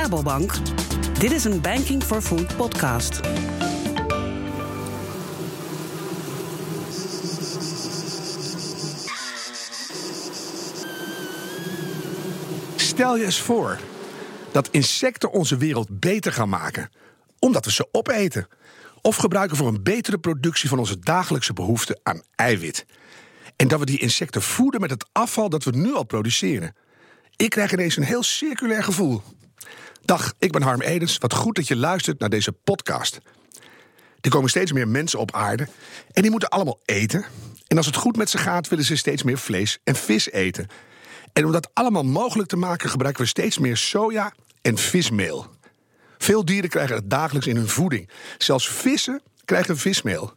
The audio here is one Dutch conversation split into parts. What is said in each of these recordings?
Rabobank. Dit is een Banking for Food podcast. Stel je eens voor dat insecten onze wereld beter gaan maken, omdat we ze opeten. Of gebruiken voor een betere productie van onze dagelijkse behoefte aan eiwit. En dat we die insecten voeden met het afval dat we nu al produceren. Ik krijg ineens een heel circulair gevoel. Dag, ik ben Harm Edens. Wat goed dat je luistert naar deze podcast. Er komen steeds meer mensen op aarde en die moeten allemaal eten. En als het goed met ze gaat, willen ze steeds meer vlees en vis eten. En om dat allemaal mogelijk te maken, gebruiken we steeds meer soja en vismeel. Veel dieren krijgen het dagelijks in hun voeding. Zelfs vissen krijgen vismeel.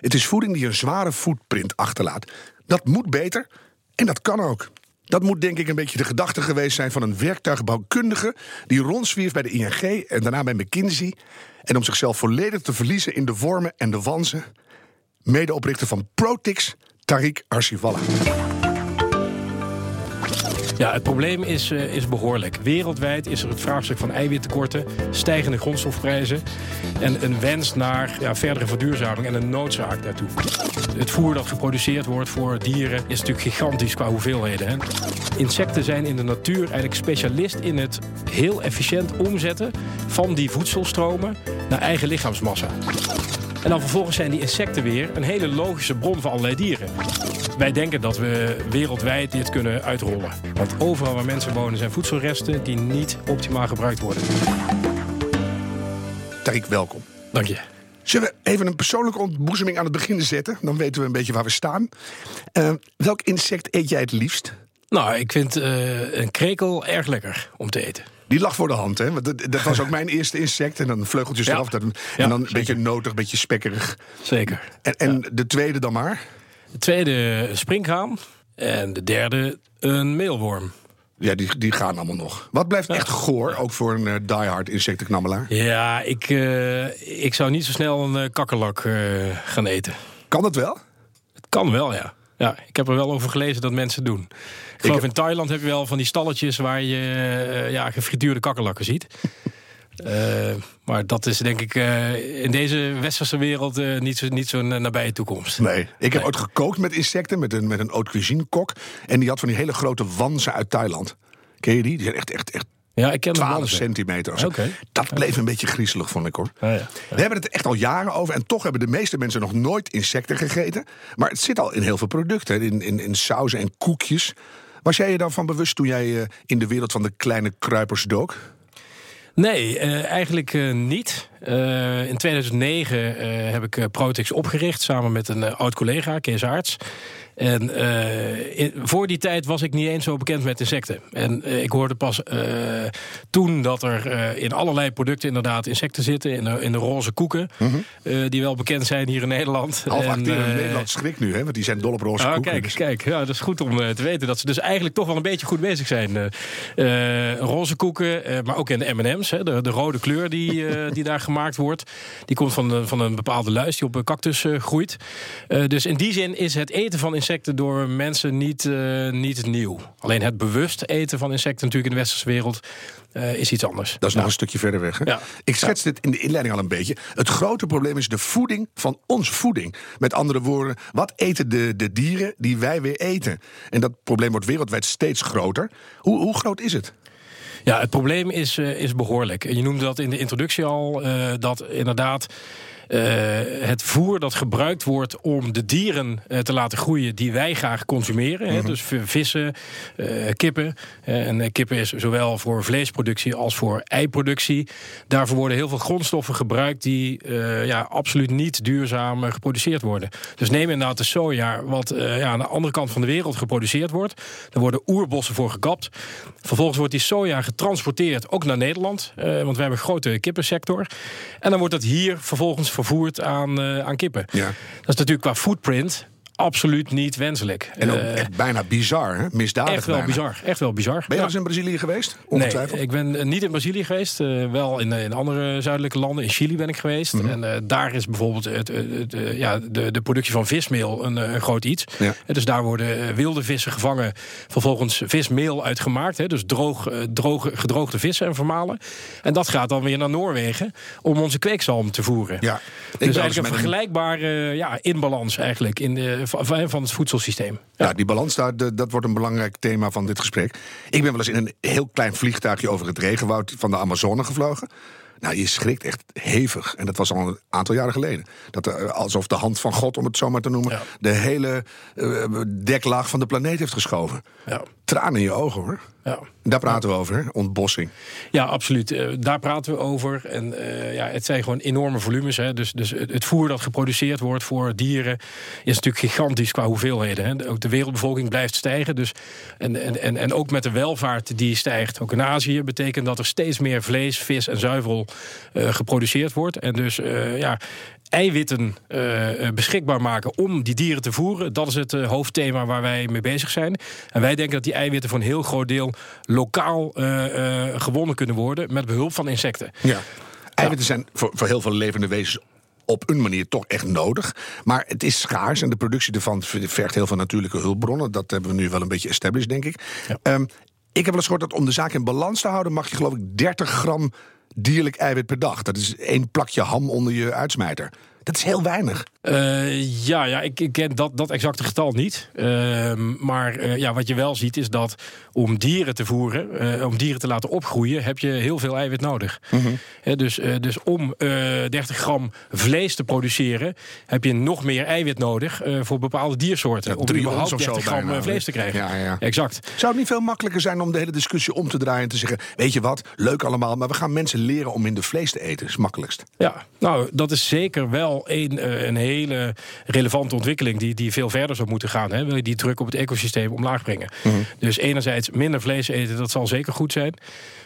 Het is voeding die een zware footprint achterlaat. Dat moet beter en dat kan ook. Dat moet denk ik een beetje de gedachte geweest zijn van een werktuigbouwkundige die rondzwierf bij de ING en daarna bij McKinsey. En om zichzelf volledig te verliezen in de wormen en de wanzen, medeoprichter van Protix, Tariq Arsiwalla. Ja, het probleem is, uh, is behoorlijk. Wereldwijd is er het vraagstuk van eiwittekorten, stijgende grondstofprijzen en een wens naar ja, verdere verduurzaming en een noodzaak daartoe. Het voer dat geproduceerd wordt voor dieren is natuurlijk gigantisch qua hoeveelheden. Hè? Insecten zijn in de natuur eigenlijk specialist in het heel efficiënt omzetten van die voedselstromen naar eigen lichaamsmassa. En dan vervolgens zijn die insecten weer een hele logische bron voor allerlei dieren. Wij denken dat we wereldwijd dit kunnen uitrollen. Want overal waar mensen wonen zijn voedselresten die niet optimaal gebruikt worden. Tariq, welkom. Dank je. Zullen we even een persoonlijke ontboezeming aan het begin zetten? Dan weten we een beetje waar we staan. Uh, welk insect eet jij het liefst? Nou, ik vind uh, een krekel erg lekker om te eten. Die lag voor de hand, hè? Want dat, dat was ook mijn eerste insect. En dan vleugeltjes eraf. Dat, en dan een zeker. beetje notig, een beetje spekkerig. Zeker. En, en de tweede dan maar? De tweede een sprinkhaan. En de derde een meelworm. Ja, die, die gaan allemaal nog. Wat blijft echt goor, ook voor een eh, diehard insectenknabbelaar? Ja, ik, eh, ik zou niet zo snel een eh, kakkerlak gaan eten. Kan dat wel? Het kan wel, ja. Ja, ik heb er wel over gelezen dat mensen doen. Ik geloof in Thailand heb je wel van die stalletjes waar je eh, ja, gefrituurde kakkerlakken ziet. Eh, maar dat is denk ik eh, in deze westerse wereld niet zo'n niet zo nabije toekomst. Nee. Ik heb Nee. ooit gekookt met insecten, met een, met een haute cuisine kok. En die had van die hele grote wanzen uit Thailand. Ken je die? Die zijn echt, echt, echt Ja, ik ken de 12 mannen. centimeter. of. Dat bleef een beetje griezelig, vond ik hoor. Ja, ja. We hebben het echt al jaren over. En toch hebben de meeste mensen nog nooit insecten gegeten. Maar het zit al in heel veel producten. In, in, in sauzen en koekjes. Was jij je daarvan bewust toen jij eh, in de wereld van de kleine kruipers dook? Nee, eh, eigenlijk eh, niet. Eh, in 2009 eh, heb ik eh, Protix opgericht samen met een oud collega, Kees Aarts. En in- voor die tijd was ik niet eens zo bekend met insecten. En ik hoorde pas toen dat er in allerlei producten inderdaad insecten zitten. In de, in de roze koeken, eh, die wel bekend zijn hier in Nederland. Half En, Nederland schrikt nu, hè? Want die zijn dol op roze Ah, koeken. kijk, Dus- kijk. Ja, dat is goed om te weten dat ze dus eigenlijk toch wel een beetje goed bezig zijn. Roze koeken, maar ook in de M&M's. Hè, de, de rode kleur die, die daar gemaakt wordt. Die komt van, de- van een bepaalde luis die op een cactus eh, groeit. Eh, dus in die zin is het eten van insecten door mensen niet, eh, niet nieuw. Alleen het bewust eten van insecten natuurlijk in de westerse wereld eh, is iets anders. Dat is nog een stukje verder weg. Hè? Ja. Ik schets dit in de inleiding al een beetje. Het grote probleem is de voeding van onze voeding. Met andere woorden, wat eten de, de dieren die wij weer eten? En dat probleem wordt wereldwijd steeds groter. Hoe, hoe groot is het? Ja, het probleem is, eh, is behoorlijk. Je noemde dat in de introductie al, eh, dat inderdaad het voer dat gebruikt wordt om de dieren eh, te laten groeien die wij graag consumeren. hè, dus v- vissen, eh, kippen. Eh, en eh, kippen is zowel voor vleesproductie als voor eiproductie. Daarvoor worden heel veel grondstoffen gebruikt die eh, ja, absoluut niet duurzaam eh, geproduceerd worden. Dus neem inderdaad de soja, wat eh, ja, aan de andere kant van de wereld geproduceerd wordt. Daar worden oerbossen voor gekapt. Vervolgens wordt die soja getransporteerd ook naar Nederland. eh, want we hebben een grote kippensector. En dan wordt dat hier vervolgens vervoerd aan, eh, aan kippen. Ja. Dat is natuurlijk qua footprint absoluut niet wenselijk. En ook Eh, echt bijna bizar, hè? misdadig echt wel bijna. bizar. Echt wel bizar. Ben je Ja. eens in Brazilië geweest? Ongetwijfeld. Nee, ik ben eh, niet in Brazilië geweest. eh, wel in, in andere zuidelijke landen. In Chili ben ik geweest. Mhm. En daar is bijvoorbeeld het, het, het, ja, de, de productie van vismeel een, een groot iets. Ja. Dus daar worden wilde vissen gevangen. Vervolgens vismeel uitgemaakt. Hè, dus droog, droge, gedroogde vissen en vermalen. En dat gaat dan weer naar Noorwegen om onze kweekzalm te voeren. Ja. Dus eigenlijk een- vergelijkbare ja, inbalans eigenlijk in de, van, van het voedselsysteem. Ja, die balans, daar, dat wordt een belangrijk thema van dit gesprek. Ik ben wel eens in een heel klein vliegtuigje over het regenwoud van de Amazone gevlogen. Nou, je schrikt echt hevig. En dat was al een aantal jaren geleden. Dat er, alsof de hand van God, om het zo maar te noemen, Ja. de hele eh, deklaag van de planeet heeft geschoven. Ja. Tranen in je ogen hoor. Ja. Daar praten we over, ontbossing. Ja, absoluut. Eh, daar praten we over. En eh, ja, het zijn gewoon enorme volumes. Hè. Dus, dus het voer dat geproduceerd wordt voor dieren is natuurlijk gigantisch qua hoeveelheden. Hè. Ook de wereldbevolking blijft stijgen. Dus, en, en, en, en ook met de welvaart die stijgt, ook in Azië, betekent dat er steeds meer vlees, vis en zuivel eh, geproduceerd wordt. En dus ja. Eiwitten eh, eh, beschikbaar maken om die dieren te voeren. Dat is het eh, hoofdthema waar wij mee bezig zijn. En wij denken dat die eiwitten voor een heel groot deel lokaal gewonnen kunnen worden met behulp van insecten. Ja. Eiwitten zijn voor, voor heel veel levende wezens op een manier toch echt nodig. Maar het is schaars en de productie ervan vergt heel veel natuurlijke hulpbronnen. Dat hebben we nu wel een beetje established, denk ik. Ja. Ehm, ik heb wel eens gehoord dat om de zaak in balans te houden... mag je geloof ik 30 gram dierlijk eiwit per dag. Dat is één plakje ham onder je uitsmijter. Dat is heel weinig. Eh, ja, ja ik, ik ken dat, dat exacte getal niet. Ehm, maar eh, ja, wat je wel ziet is dat om dieren te voeren, eh, om dieren te laten opgroeien, heb je heel veel eiwit nodig. Hè, dus, eh, dus om eh 30 gram vlees te produceren, heb je nog meer eiwit nodig eh, voor bepaalde diersoorten. Ja, om drie überhaupt ons of zo 30 gram bijna. vlees te krijgen. Ja, ja. Exact. Zou het niet veel makkelijker zijn om de hele discussie om te draaien... en te zeggen, weet je wat, leuk allemaal... maar we gaan mensen leren om minder vlees te eten. Dat is het makkelijkst. Ja, nou, dat is zeker wel een, eh, een hele relevante ontwikkeling die, die veel verder zou moeten gaan. Hè. Wil je die druk op het ecosysteem omlaag brengen? Dus enerzijds minder vlees eten, dat zal zeker goed zijn.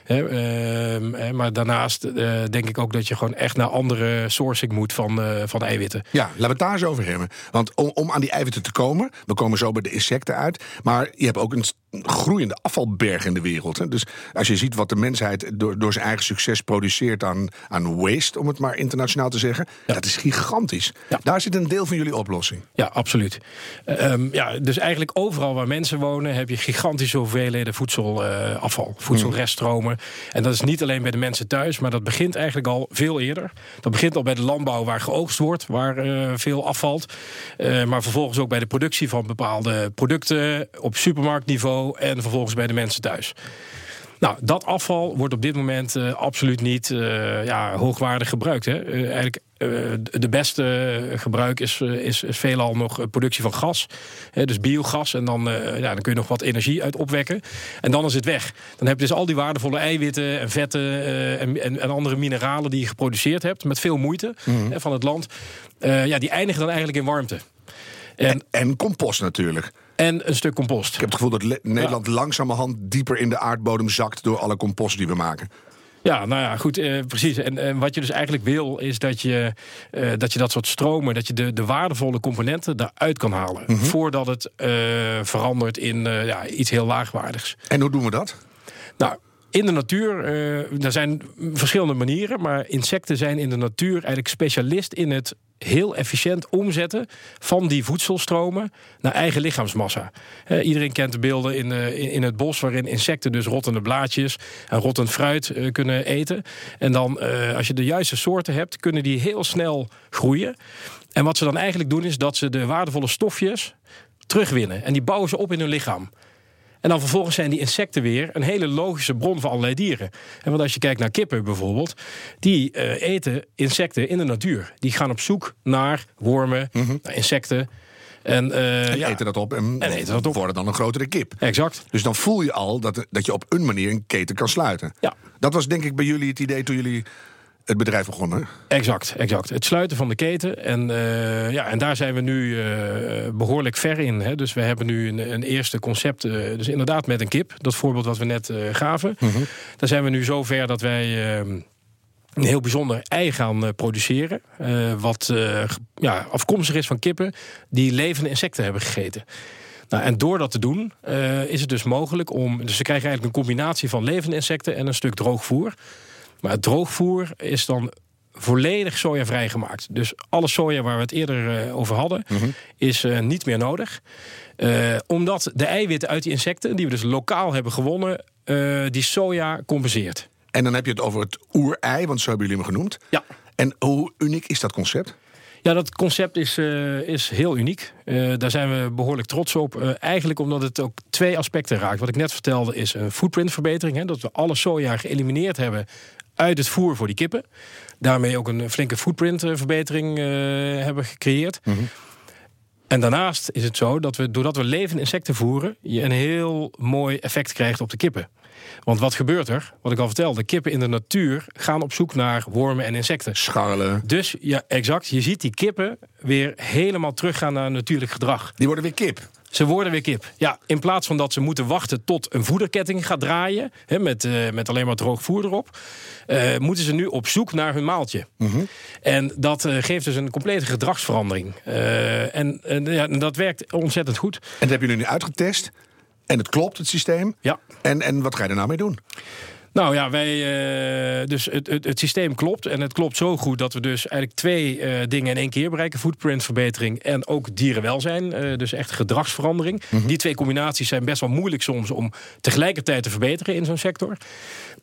Hè, ehm, hè, maar daarnaast eh, denk ik ook dat je gewoon echt naar andere sourcing moet van, eh, van eiwitten. Ja, laten we het daar eens over hebben. Want om, om aan die eiwitten te komen, we komen zo bij de insecten uit. Maar je hebt ook een groeiende afvalberg in de wereld. Hè. Dus als je ziet wat de mensheid door, door zijn eigen succes produceert aan, aan waste, om het maar internationaal te zeggen, dat is gigantisch. Ja. Daar zit een deel van jullie oplossing. Ja, absoluut. Ehm, ja, dus eigenlijk overal waar mensen wonen heb je gigantische hoeveelheden voedselafval, voedselreststromen. En dat is niet alleen bij de mensen thuis, maar dat begint eigenlijk al veel eerder. Dat begint al bij de landbouw waar geoogst wordt, waar eh, veel afvalt. Eh, maar vervolgens ook bij de productie van bepaalde producten op supermarktniveau en vervolgens bij de mensen thuis. Nou, dat afval wordt op dit moment eh, absoluut niet eh, ja, hoogwaardig gebruikt. Hè. Eh, eigenlijk de beste gebruik is, is, is veelal nog productie van gas. Hè, dus biogas. En dan, ja, dan kun je nog wat energie uit opwekken. En dan is het weg. Dan heb je dus al die waardevolle eiwitten en vetten en, en, en andere mineralen die je geproduceerd hebt. Met veel moeite hè, van het land. Ja, die eindigen dan eigenlijk in warmte. En, En, en compost natuurlijk. En een stuk compost. Ik heb het gevoel dat Nederland langzamerhand dieper in de aardbodem zakt door alle compost die we maken. Ja, nou ja, goed, eh, precies. En, en wat je dus eigenlijk wil, is dat je, eh, dat, je dat soort stromen, dat je de, de waardevolle componenten daaruit kan halen. Voordat het eh, verandert in eh, ja, iets heel laagwaardigs. En hoe doen we dat? Nou, in de natuur, eh, er zijn verschillende manieren, maar insecten zijn in de natuur eigenlijk specialist in het heel efficiënt omzetten van die voedselstromen naar eigen lichaamsmassa. Iedereen kent de beelden in, eh, in, in het bos waarin insecten dus rottende blaadjes en rottend fruit eh, kunnen eten. En dan, als je de juiste soorten hebt, kunnen die heel snel groeien. En wat ze dan eigenlijk doen is dat ze de waardevolle stofjes terugwinnen en die bouwen ze op in hun lichaam. En dan vervolgens zijn die insecten weer een hele logische bron voor allerlei dieren. En want als je kijkt naar kippen bijvoorbeeld, die eh, eten insecten in de natuur. Die gaan op zoek naar wormen, naar insecten. En, En ja, eten dat op en, En eten dat op. worden dan een grotere kip. exact. Dus dan voel je al dat, dat je op een manier een keten kan sluiten. Ja. Dat was denk ik bij jullie het idee toen jullie het bedrijf begonnen. Exact, exact. Het sluiten van de keten. En, eh, ja, en daar zijn we nu eh, behoorlijk ver in. Hè. Dus we hebben nu een, een eerste concept. eh, dus inderdaad met een kip. Dat voorbeeld wat we net gaven. Daar zijn we nu zo ver dat wij... eh, een heel bijzonder ei gaan produceren. wat ja, afkomstig is van kippen die levende insecten hebben gegeten. Nou, en door dat te doen is het dus mogelijk om. Dus ze krijgen eigenlijk een combinatie van levende insecten en een stuk droogvoer. Maar het droogvoer is dan volledig sojavrij gemaakt. Dus alle soja waar we het eerder eh, over hadden, is eh, niet meer nodig. Eh, omdat de eiwitten uit die insecten, die we dus lokaal hebben gewonnen, die soja compenseert. En dan heb je het over het oerei, want zo hebben jullie hem genoemd. Ja. En hoe uniek is dat concept? Ja, dat concept is, is heel uniek. Daar zijn we behoorlijk trots op. Eigenlijk omdat het ook twee aspecten raakt. Wat ik net vertelde is een footprintverbetering. Hè, dat we alle soja geëlimineerd hebben uit het voer voor die kippen. Daarmee ook een flinke footprintverbetering eh hebben gecreëerd. En daarnaast is het zo dat we, doordat we levende insecten voeren, je een heel mooi effect krijgt op de kippen. Want wat gebeurt er? Wat ik al vertelde, kippen in de natuur gaan op zoek naar wormen en insecten. Scharrelen. Dus ja, exact. Je ziet die kippen weer helemaal teruggaan naar natuurlijk gedrag. Die worden weer kip. Ze worden weer kip. Ja, in plaats van dat ze moeten wachten tot een voederketting gaat draaien, hè, met, eh, met alleen maar droog voer erop, eh, moeten ze nu op zoek naar hun maaltje. En dat eh, geeft dus een complete gedragsverandering. En ja, dat werkt ontzettend goed. En dat hebben jullie nu uitgetest. En het klopt, het systeem. Ja. En, en wat ga je er nou mee doen? Nou ja, wij, eh, dus het, het, het systeem klopt. En het klopt zo goed dat we dus eigenlijk twee eh, dingen in één keer bereiken: footprintverbetering en ook dierenwelzijn. Eh, dus echt gedragsverandering. Die twee combinaties zijn best wel moeilijk soms om tegelijkertijd te verbeteren in zo'n sector.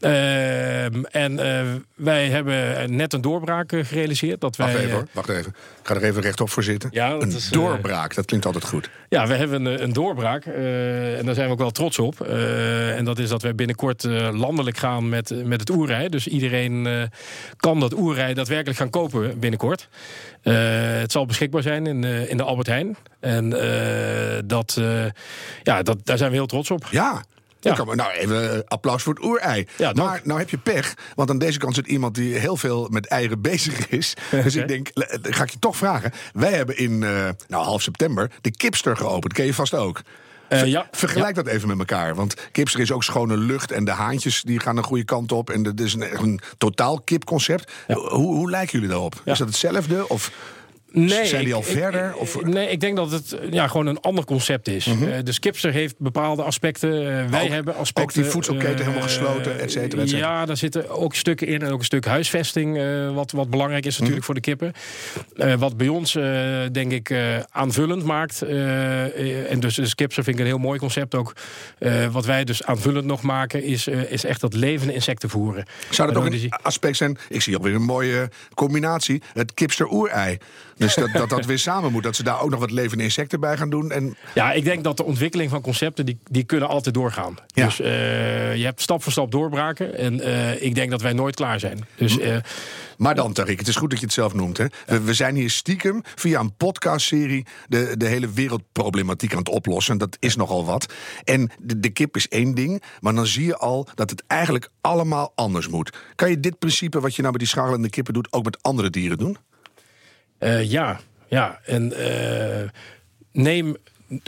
Ehm, en eh, wij hebben net een doorbraak eh, gerealiseerd. Dat Wacht wij, even eh, hoor, wacht even. Ik ga er even rechtop voor zitten. Ja, dat een is, doorbraak, dat klinkt altijd goed. Ja, we hebben een, een doorbraak. en daar zijn we ook wel trots op. En dat is dat we binnenkort landelijk gaan met, met het oerrij. Dus iedereen kan dat oerrij daadwerkelijk gaan kopen binnenkort. Het zal beschikbaar zijn in, in de Albert Heijn. En dat, ja, dat, daar zijn we heel trots op. Ja. Ja. Kan nou, even eh, applaus voor het oerei. Ja, maar nou heb je pech, want aan deze kant zit iemand die heel veel met eieren bezig is. Dus ik denk, ga ik je toch vragen. Wij hebben in eh, nou, half september de Kipster geopend. Ken je vast ook. Eh, ja, Vergelijk dat even met elkaar. Want Kipster is ook schone lucht en de haantjes die gaan een goede kant op. En dat is een, een totaal kipconcept. Hoe, hoe lijken jullie daarop? Is dat hetzelfde? Of Nee, zijn die al ik- verder? Of, nee, ik denk dat het eh, ja, gewoon een ander concept is. Mhm. Eh, de Skipster heeft bepaalde aspecten. eh, wij Ook- hebben ook aspecten. die voedselketen eh, helemaal gesloten, et cetera, et cetera. Ja, daar zitten ook stukken in. En ook een stuk huisvesting, eh, wat, wat belangrijk is natuurlijk Mhm. voor de kippen. Eh, wat bij ons, eh, denk ik, eh, aanvullend maakt. eh, eh, en dus de Skipster vind ik een heel mooi concept ook. Eh, wat wij dus aanvullend nog maken, is, eh, is echt dat levende insecten voeren. Zou dat ook een aspect zijn? Ik zie alweer een mooie combinatie. Het kipster oerei. Dus dat, dat dat weer samen moet. Dat ze daar ook nog wat levende insecten bij gaan doen. En Ja, ik denk dat de ontwikkeling van concepten, die, die kunnen altijd doorgaan. Ja. Dus eh, je hebt stap voor stap doorbraken. En eh, ik denk dat wij nooit klaar zijn. Dus eh, Maar dan, Tarik, het is goed dat je het zelf noemt. Hè? We, we zijn hier stiekem via een podcastserie de, de hele wereldproblematiek aan het oplossen. Dat is nogal wat. En de, de kip is één ding, maar dan zie je al dat het eigenlijk allemaal anders moet. Kan je dit principe wat je nou met die scharrelende kippen doet, ook met andere dieren doen? Eh, ja, ja. En eh, neem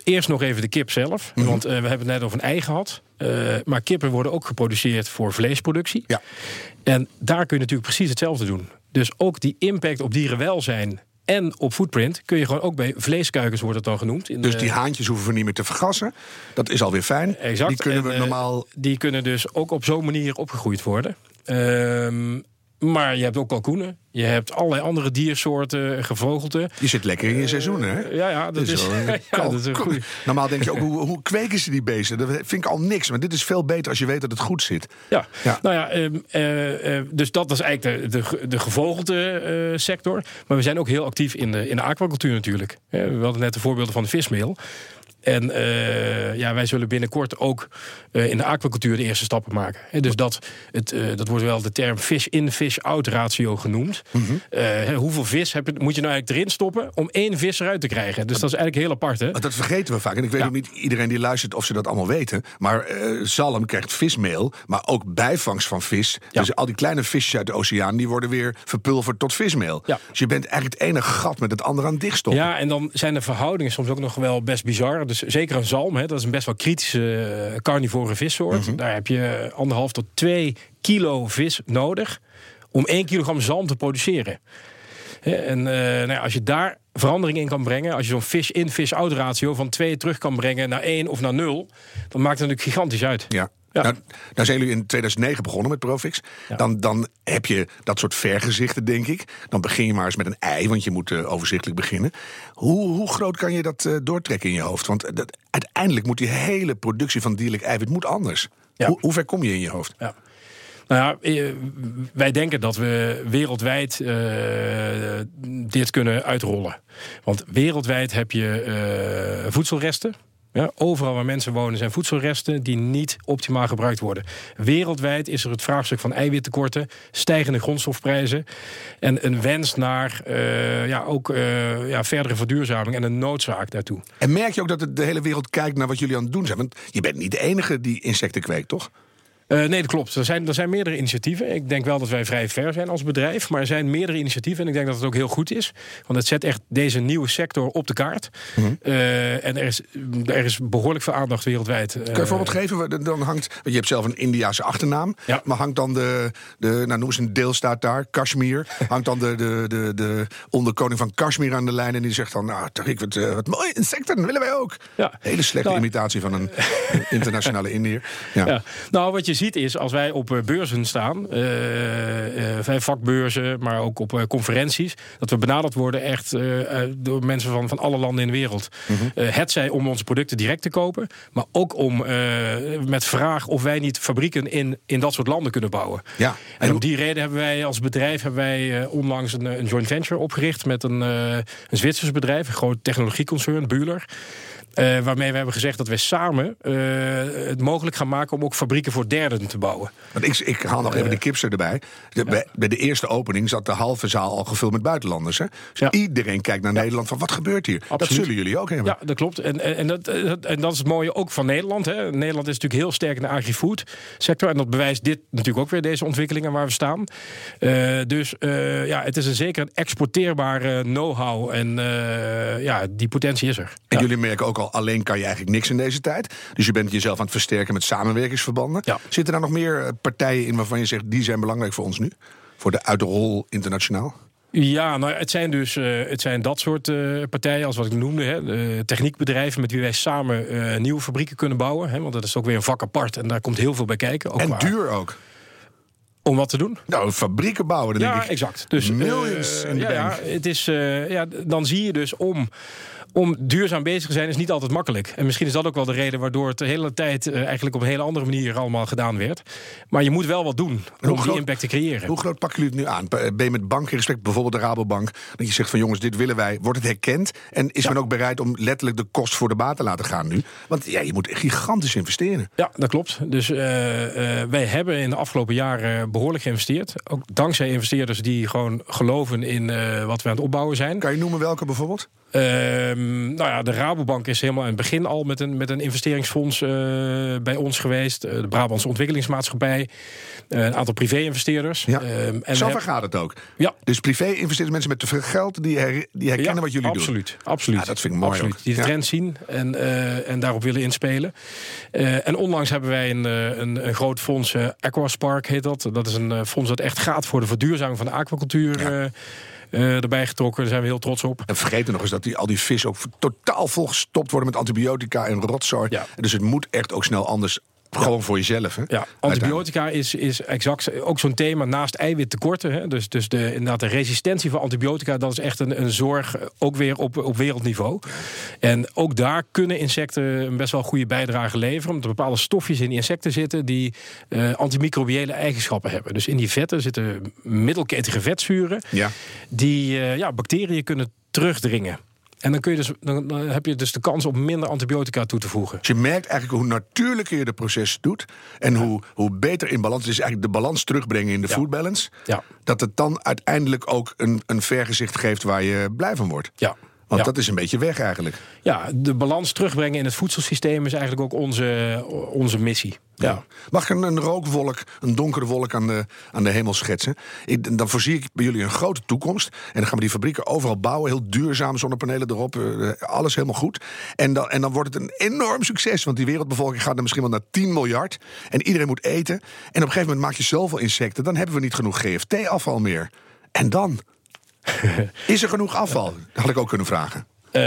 eerst nog even de kip zelf. Mhm. Want eh, we hebben het net over een ei gehad. Eh, maar kippen worden ook geproduceerd voor vleesproductie. Ja. En daar kun je natuurlijk precies hetzelfde doen. Dus ook die impact op dierenwelzijn en op footprint kun je gewoon ook bij vleeskuikens wordt het dan genoemd. In Dus die haantjes hoeven we niet meer te vergassen. Dat is alweer fijn. Exact. Die kunnen En, we normaal Die kunnen dus ook op zo'n manier opgegroeid worden. Ehm, maar je hebt ook kalkoenen. Je hebt allerlei andere diersoorten, gevogelte. Je zit lekker in je seizoen, hè? Ja, ja, dat is, wel een ja, dat is een goeie. Normaal denk je ook, hoe, hoe kweken ze die beesten? Dat vind ik al niks. Maar dit is veel beter als je weet dat het goed zit. Ja. Ja. nou ja, ehm, eh, eh, dus dat is eigenlijk de, de, de gevogelte eh, sector. Maar we zijn ook heel actief in de, in de aquacultuur natuurlijk. Eh, we hadden net de voorbeelden van de vismeel. En eh, ja, wij zullen binnenkort ook eh, in de aquacultuur de eerste stappen maken. Dus dat, het, eh, dat wordt wel de term fish-in, fish-out ratio genoemd. Mhm. Hoeveel vis heb je, moet je nou eigenlijk erin stoppen om één vis eruit te krijgen? Dus dat is eigenlijk heel apart. Hè? Dat vergeten we vaak. En ik weet Ja. ook niet iedereen die luistert of ze dat allemaal weten. Maar zalm krijgt vismeel, maar ook bijvangst van vis. Ja. Dus al die kleine visjes uit de oceaan, die worden weer verpulverd tot vismeel. Ja. Dus je bent eigenlijk het ene gat met het andere aan het dichtstoppen. Ja, en dan zijn de verhoudingen soms ook nog wel best bizar. Dus zeker een zalm, hè, dat is een best wel kritische eh, carnivore vissoort. Daar heb je anderhalf tot twee kilo vis nodig om 1 kilogram zalm te produceren. En eh, nou ja, als je daar verandering in kan brengen, als je zo'n fish-in, fish-out ratio van 2 terug kan brengen naar 1 of naar 0, dan maakt het natuurlijk gigantisch uit. Ja. Ja. Nou, nou zijn jullie in 2009 begonnen met Profix. Ja. Dan, dan heb je dat soort vergezichten, denk ik. Dan begin je maar eens met een ei, want je moet eh, overzichtelijk beginnen. Hoe, hoe groot kan je dat eh, doortrekken in je hoofd? Want eh, dat, uiteindelijk moet die hele productie van dierlijk eiwit moet anders. Ja. Hoe, hoe ver kom je in je hoofd? Ja. Nou ja, wij denken dat we wereldwijd dit kunnen uitrollen. Want wereldwijd heb je voedselresten. Ja, overal waar mensen wonen zijn voedselresten die niet optimaal gebruikt worden. Wereldwijd is er het vraagstuk van eiwittekorten, stijgende grondstofprijzen en een wens naar eh, ja, ook eh, ja, verdere verduurzaming en een noodzaak daartoe. En merk je ook dat de hele wereld kijkt naar wat jullie aan het doen zijn? Want je bent niet de enige die insecten kweekt, toch? Eh, nee, dat klopt. Er zijn, er zijn meerdere initiatieven. Ik denk wel dat wij vrij ver zijn als bedrijf. Maar er zijn meerdere initiatieven. En ik denk dat het ook heel goed is. Want het zet echt deze nieuwe sector op de kaart. Eh, en er is, er is behoorlijk veel aandacht wereldwijd. Kun je een voorbeeld geven? Dan hangt, want je hebt zelf een Indiase achternaam. Ja. Maar hangt dan de, de nou noem eens een deelstaat daar, Kashmir. hangt dan de, de, de, de onderkoning van Kashmir aan de lijn. En die zegt dan, nou, Tariq, wat, eh, wat mooi, insecten willen wij ook. Ja. Hele slechte Nou, imitatie van een, een internationale Indiër. Ja. Ja. Nou, wat je ziet is, als wij op eh, beurzen staan, eh, eh, bij vakbeurzen, maar ook op conferenties, dat we benaderd worden echt door mensen van, van alle landen in de wereld. Eh, het zij om onze producten direct te kopen, maar ook om met vraag of wij niet fabrieken in, in dat soort landen kunnen bouwen. Ja. En om die reden hebben wij als bedrijf hebben wij onlangs een, een joint venture opgericht met een, een Zwitsers bedrijf, een groot technologieconcern, Buhler. Eh, waarmee we hebben gezegd dat wij samen eh, het mogelijk gaan maken om ook fabrieken voor derden te bouwen. Want ik, ik haal nog even de kipser erbij. De, bij, bij de eerste opening zat de halve zaal al gevuld met buitenlanders. Hè? Dus Ja. iedereen kijkt naar Nederland van wat gebeurt hier? Dat Absoluut. zullen jullie ook hebben. Ja, dat klopt. En, en, en dat, eh, dat- en dat is het mooie ook van Nederland. Hè. Nederland is natuurlijk heel sterk in de agri-food sector. En dat bewijst dit natuurlijk ook weer, deze ontwikkelingen waar we staan. Eh, dus eh, ja, het is een zeker een exporteerbare know-how. En eh, ja, die potentie is er. En jullie merken ook al, alleen kan je eigenlijk niks in deze tijd. Dus je bent jezelf aan het versterken met samenwerkingsverbanden. Ja. Zitten daar nog meer eh, partijen in waarvan je zegt, die zijn belangrijk voor ons nu? Voor de uitrol internationaal? Ja, nou, het zijn dus eh, het zijn dat soort eh, partijen, als wat ik noemde, hè, techniekbedrijven met wie wij samen nieuwe fabrieken kunnen bouwen. Hè, want dat is ook weer een vak apart en daar komt heel veel bij kijken. Ook en duur ook. Om wat te doen? Nou, fabrieken bouwen, dan Ja, denk ik. exact. Dus Millions in de ja, ja, het is, ja, dan zie je dus om. Om duurzaam bezig te zijn is niet altijd makkelijk. En misschien is dat ook wel de reden waardoor het de hele tijd eh, eigenlijk op een hele andere manier allemaal gedaan werd. Maar je moet wel wat doen om die impact te creëren. Hoe groot pakken jullie het nu aan? Ben je met banken respect, bijvoorbeeld de Rabobank, dat je zegt van jongens, dit willen wij. Wordt het herkend? En is men ook bereid om letterlijk de kost voor de baat te laten gaan nu? Want ja, je moet gigantisch investeren. Ja, dat klopt. Dus eh, eh, wij hebben in de afgelopen jaren behoorlijk geïnvesteerd. Ook dankzij investeerders die gewoon geloven in eh, wat we aan het opbouwen zijn. Kan je noemen welke bijvoorbeeld? Ehm, nou ja, de Rabobank is helemaal aan het begin al met een, met een investeringsfonds eh, bij ons geweest. Eh, de Brabantse Ontwikkelingsmaatschappij. eh, een aantal privé-investeerders. Ja. Ehm, en Zo gaat het ook. Ja. Dus privé-investeerders, mensen met te veel geld, die, her- die herkennen Ja, wat jullie doen. absoluut, Absoluut. Ja, dat vind ik mooi Absoluut. ook. Die de Ja. trend zien en, en daarop willen inspelen. En onlangs hebben wij een, een, een groot fonds, Aquaspark heet dat. Dat is een fonds dat echt gaat voor de verduurzaming van de aquacultuur. Ja. Eh, erbij getrokken. Daar zijn we heel trots op. En vergeet er nog eens dat die, al die vis ook totaal volgestopt worden met antibiotica en rotzooi. Ja. Dus het moet echt ook snel anders. Gewoon voor jezelf. Hè? Ja, antibiotica is, is exact ook zo'n thema naast eiwittekorten. Hè. Dus, dus de, inderdaad de resistentie voor antibiotica, dat is echt een, een zorg, eh, ook weer op, op wereldniveau. En ook daar kunnen insecten een best wel goede bijdrage leveren. Omdat er bepaalde stofjes in die insecten zitten die eh, antimicrobiële eigenschappen hebben. Dus in die vetten zitten middelketige vetzuren Ja. die eh, ja, bacteriën kunnen terugdringen. En dan, kun je dus, dan, dan heb je dus de kans om minder antibiotica toe te voegen. Dus je merkt eigenlijk hoe natuurlijker je de proces doet. En hoe, hoe beter in balans. Het is eigenlijk de balans terugbrengen in de Ja. food balance. Ja. Dat het dan uiteindelijk ook een, een vergezicht geeft waar je blij van wordt. Ja. Want Ja. dat is een beetje weg eigenlijk. Ja, de balans terugbrengen in het voedselsysteem is eigenlijk ook onze, onze missie. Ja. Mag ik een, een rookwolk, een donkere wolk aan de, aan de hemel schetsen? Ik, dan voorzie ik bij jullie een grote toekomst. En dan gaan we die fabrieken overal bouwen. Heel duurzaam, zonnepanelen erop. eh, alles helemaal goed. En dan, en dan wordt het een enorm succes. Want die wereldbevolking gaat dan misschien wel naar 10 miljard. En iedereen moet eten. En op een gegeven moment maak je zoveel insecten. Dan hebben we niet genoeg GFT-afval meer. En dan? Is er genoeg afval? Dat had ik ook kunnen vragen. Eh,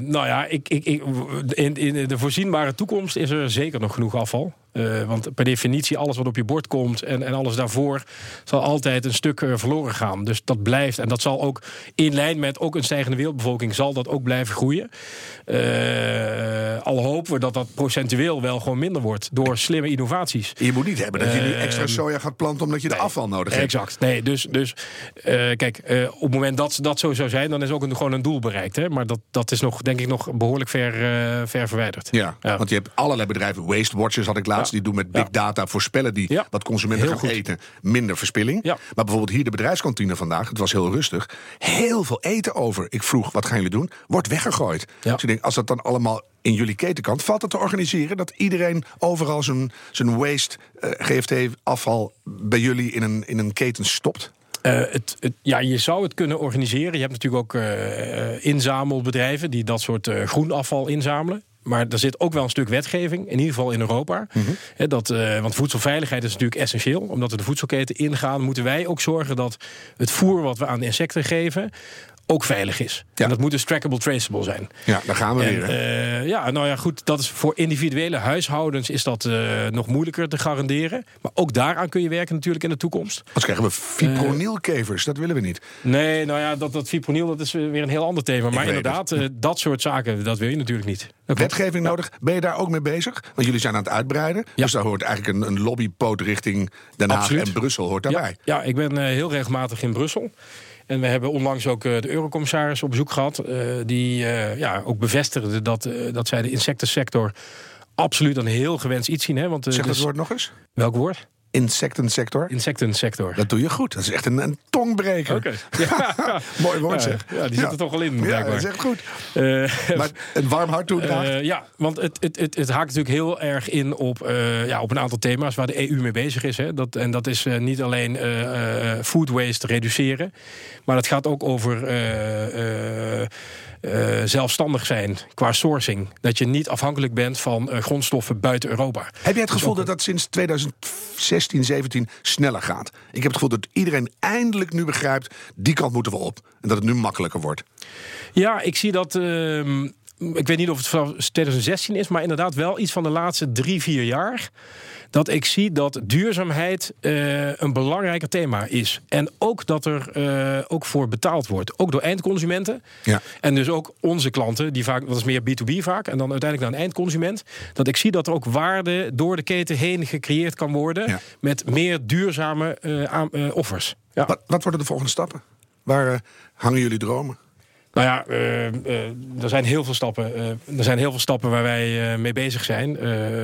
nou ja, ik, ik, ik, in, in de voorzienbare toekomst is er zeker nog genoeg afval. Eh, want per definitie, alles wat op je bord komt en, en alles daarvoor, zal altijd een stuk eh, verloren gaan. Dus dat blijft. En dat zal ook in lijn met ook een stijgende wereldbevolking, zal dat ook blijven groeien. Eh, al hopen we dat dat procentueel wel gewoon minder wordt door slimme innovaties. Je moet niet hebben dat je nu extra soja gaat planten omdat je de afval nodig hebt. Exact. Nee, dus, dus kijk, op het moment dat dat zo zou zijn, dan is ook een, gewoon een doel bereikt. Hè? Maar dat, dat is nog, denk ik, nog behoorlijk ver, ver verwijderd. Ja, Ja. want je hebt allerlei bedrijven. Waste Watchers had ik laatst. Die doen met big data voorspellen die wat consumenten Heel gaan goed. eten. Minder verspilling. Maar bijvoorbeeld hier de bedrijfskantine vandaag. Het was heel rustig. Heel veel eten over. Ik vroeg, wat gaan jullie doen? Wordt weggegooid. Dus ik denk, als dat dan allemaal in jullie ketenkant... valt het te organiseren dat iedereen overal zijn, zijn waste eh, GFT-afval... bij jullie in een, in een keten stopt? Eh, het, het- ja, je zou het kunnen organiseren. Je hebt natuurlijk ook eh, inzamelbedrijven die dat soort groenafval inzamelen. Maar er zit ook wel een stuk wetgeving, in ieder geval in Europa. Hè, dat, eh, want voedselveiligheid is natuurlijk essentieel. Omdat we de voedselketen ingaan, moeten wij ook zorgen dat het voer wat we aan de insecten geven ook veilig is. Ja. En dat moet dus trackable, traceable zijn. Ja, daar gaan we En, weer. eh, ja, nou ja, goed. Dat is voor individuele huishoudens is dat eh, nog moeilijker te garanderen. Maar ook daaraan kun je werken natuurlijk in de toekomst. Anders krijgen we fipronilkevers. dat willen we niet. Nee, nou ja, dat, dat fipronil dat is weer een heel ander thema. Maar inderdaad, eh, dat soort zaken, dat wil je natuurlijk niet. Dat. Wetgeving nodig. Ben je daar ook mee bezig? Want jullie zijn aan het uitbreiden. Ja. Dus daar hoort eigenlijk een, een lobbypoot richting Den Haag Absoluut. en Brussel hoort daarbij. Ja, ja, ik ben eh, heel regelmatig in Brussel. En we hebben onlangs ook eh, de eurocommissaris op bezoek gehad. eh, die eh, ja, ook bevestigde dat, dat zij de insectensector absoluut een heel gewenst iets zien. Hè? Want, Zeg dat dus- woord nog eens. Welk woord? Insectensector. Insectensector. Dat doe je goed. Dat is echt een, een tongbreker. Oké. Ja. Mooi woord zeg. ja, die zit er toch wel in, Ja, dat is echt goed. Eh, Maar een warm hart toedraagt. Eh, ja, want het, het, het, het haakt natuurlijk heel erg in op, eh, ja, op een aantal thema's waar de EU mee bezig is. Hè. Dat, en dat is niet alleen food waste reduceren, maar het gaat ook over eh, zelfstandig zijn qua sourcing. Dat je niet afhankelijk bent van eh, grondstoffen buiten Europa. Heb jij het gevoel dat dat sinds 2016, 17 sneller gaat? Ik heb het gevoel dat iedereen eindelijk nu begrijpt... die kant moeten we op. En dat het nu makkelijker wordt. Ja, ik zie dat. ehm, ik weet niet of het vanaf 2016 is, maar inderdaad wel iets van de laatste drie, vier jaar. Dat ik zie dat duurzaamheid eh, een belangrijker thema is. En ook dat er eh, ook voor betaald wordt. Ook door eindconsumenten. Ja. En dus ook onze klanten, die vaak, dat is meer B2B vaak. En dan uiteindelijk naar een eindconsument. Dat ik zie dat er ook waarde door de keten heen gecreëerd kan worden. Ja. Met meer duurzame eh, offers. Ja. Wat, wat worden de volgende stappen? Waar hangen jullie dromen? Nou ja, eh, eh, er zijn heel veel stappen. eh, er zijn heel veel stappen waar wij mee bezig zijn.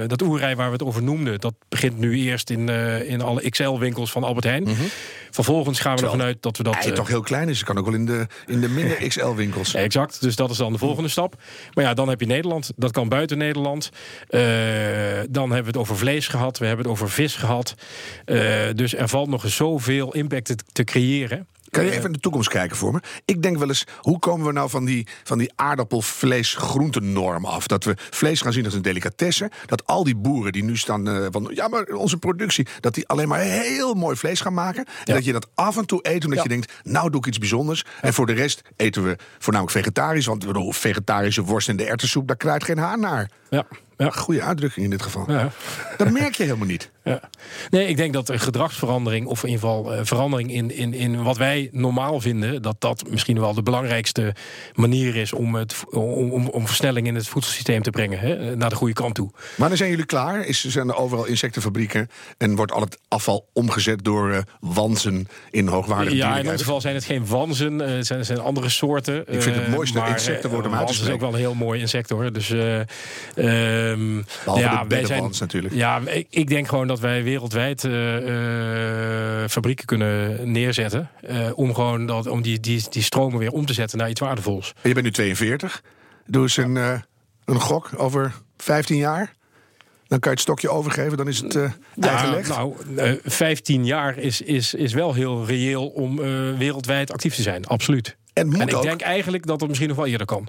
Dat oerrij waar we het over noemden, dat begint nu eerst in, in alle XL-winkels van Albert Heijn. Vervolgens gaan we Terwijl ervan uit dat we dat. Hij toch heel klein is. Het kan ook wel in de, in de minder XL-winkels. ja, exact, dus dat is dan de volgende stap. Maar ja, dan heb je Nederland. Dat kan buiten Nederland. Dan hebben we het over vlees gehad. We hebben het over vis gehad. Eh, dus er valt nog zoveel impact te, te creëren. Kan je even in de toekomst kijken voor me? Ik denk wel eens, hoe komen we nou van die, van die aardappelvlees-groentenorm af? Dat we vlees gaan zien als een delicatesse. Dat al die boeren die nu staan eh, van, ja, maar onze productie, dat die alleen maar heel mooi vlees gaan maken. En Ja. dat je dat af en toe eet, omdat Ja. je denkt, nou doe ik iets bijzonders. En voor de rest eten we voornamelijk vegetarisch. Want bedoel, vegetarische worst en de erwtensoep, daar krijgt geen haar naar. Ja, ja, Goede uitdrukking in dit geval. ja. Dat merk je helemaal niet. Ja. Nee, ik denk dat een gedragsverandering, of in ieder geval eh, verandering in, in, in wat wij normaal vinden, dat dat misschien wel de belangrijkste manier is om, het, om, om, om versnelling in het voedselsysteem te brengen, hè, naar de goede kant toe. Wanneer zijn jullie klaar? Is, zijn er overal insectenfabrieken en wordt al het afval omgezet door eh, wanzen in hoogwaardige Ja, in ons geval zijn het geen wanzen, eh, het zijn, zijn andere soorten. Ik vind het mooiste maar, eh, uit te wans is ook wel een heel mooi insect hoor. Dus, Behalve ja, de wij zijn, natuurlijk. Ja, ik, ik denk gewoon dat dat wij wereldwijd eh, eh, fabrieken kunnen neerzetten. eh, om gewoon dat, om die, die, die stromen weer om te zetten naar iets waardevols. Je bent nu 42. Doe eens een, een gok over 15 jaar. Dan kan je het stokje overgeven, dan is het eh bijgelegd. nou, eh, 15 jaar is, is, is wel heel reëel om wereldwijd actief te zijn. Absoluut. en moet En ik ook. denk eigenlijk dat het misschien nog wel eerder kan.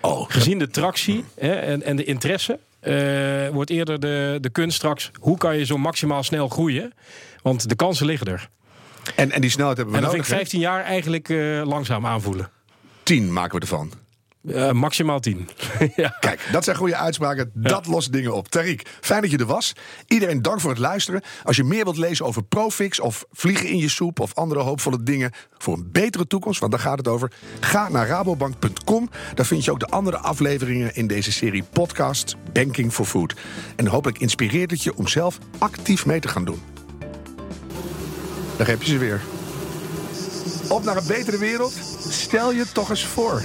Oh, Gezien de tractie hè, en, en de interesse, eh, wordt eerder de, de kunst straks... hoe kan je zo maximaal snel groeien? Want de kansen liggen er. en, en die snelheid hebben we En dan vind nodig. ik 15 jaar eigenlijk eh, langzaam aanvoelen. 10 maken we ervan. Eh, maximaal 10. ja. Kijk, dat zijn goede uitspraken. Dat lost dingen op. Tariq, fijn dat je er was. Iedereen dank voor het luisteren. Als je meer wilt lezen over Profix of vliegen in je soep... of andere hoopvolle dingen voor een betere toekomst... want daar gaat het over, ga naar rabobank.com. Daar vind je ook de andere afleveringen in deze serie podcast... Banking for Food. En hopelijk inspireert het je om zelf actief mee te gaan doen. Daar heb je ze weer. Op naar een betere wereld? Stel je toch eens voor.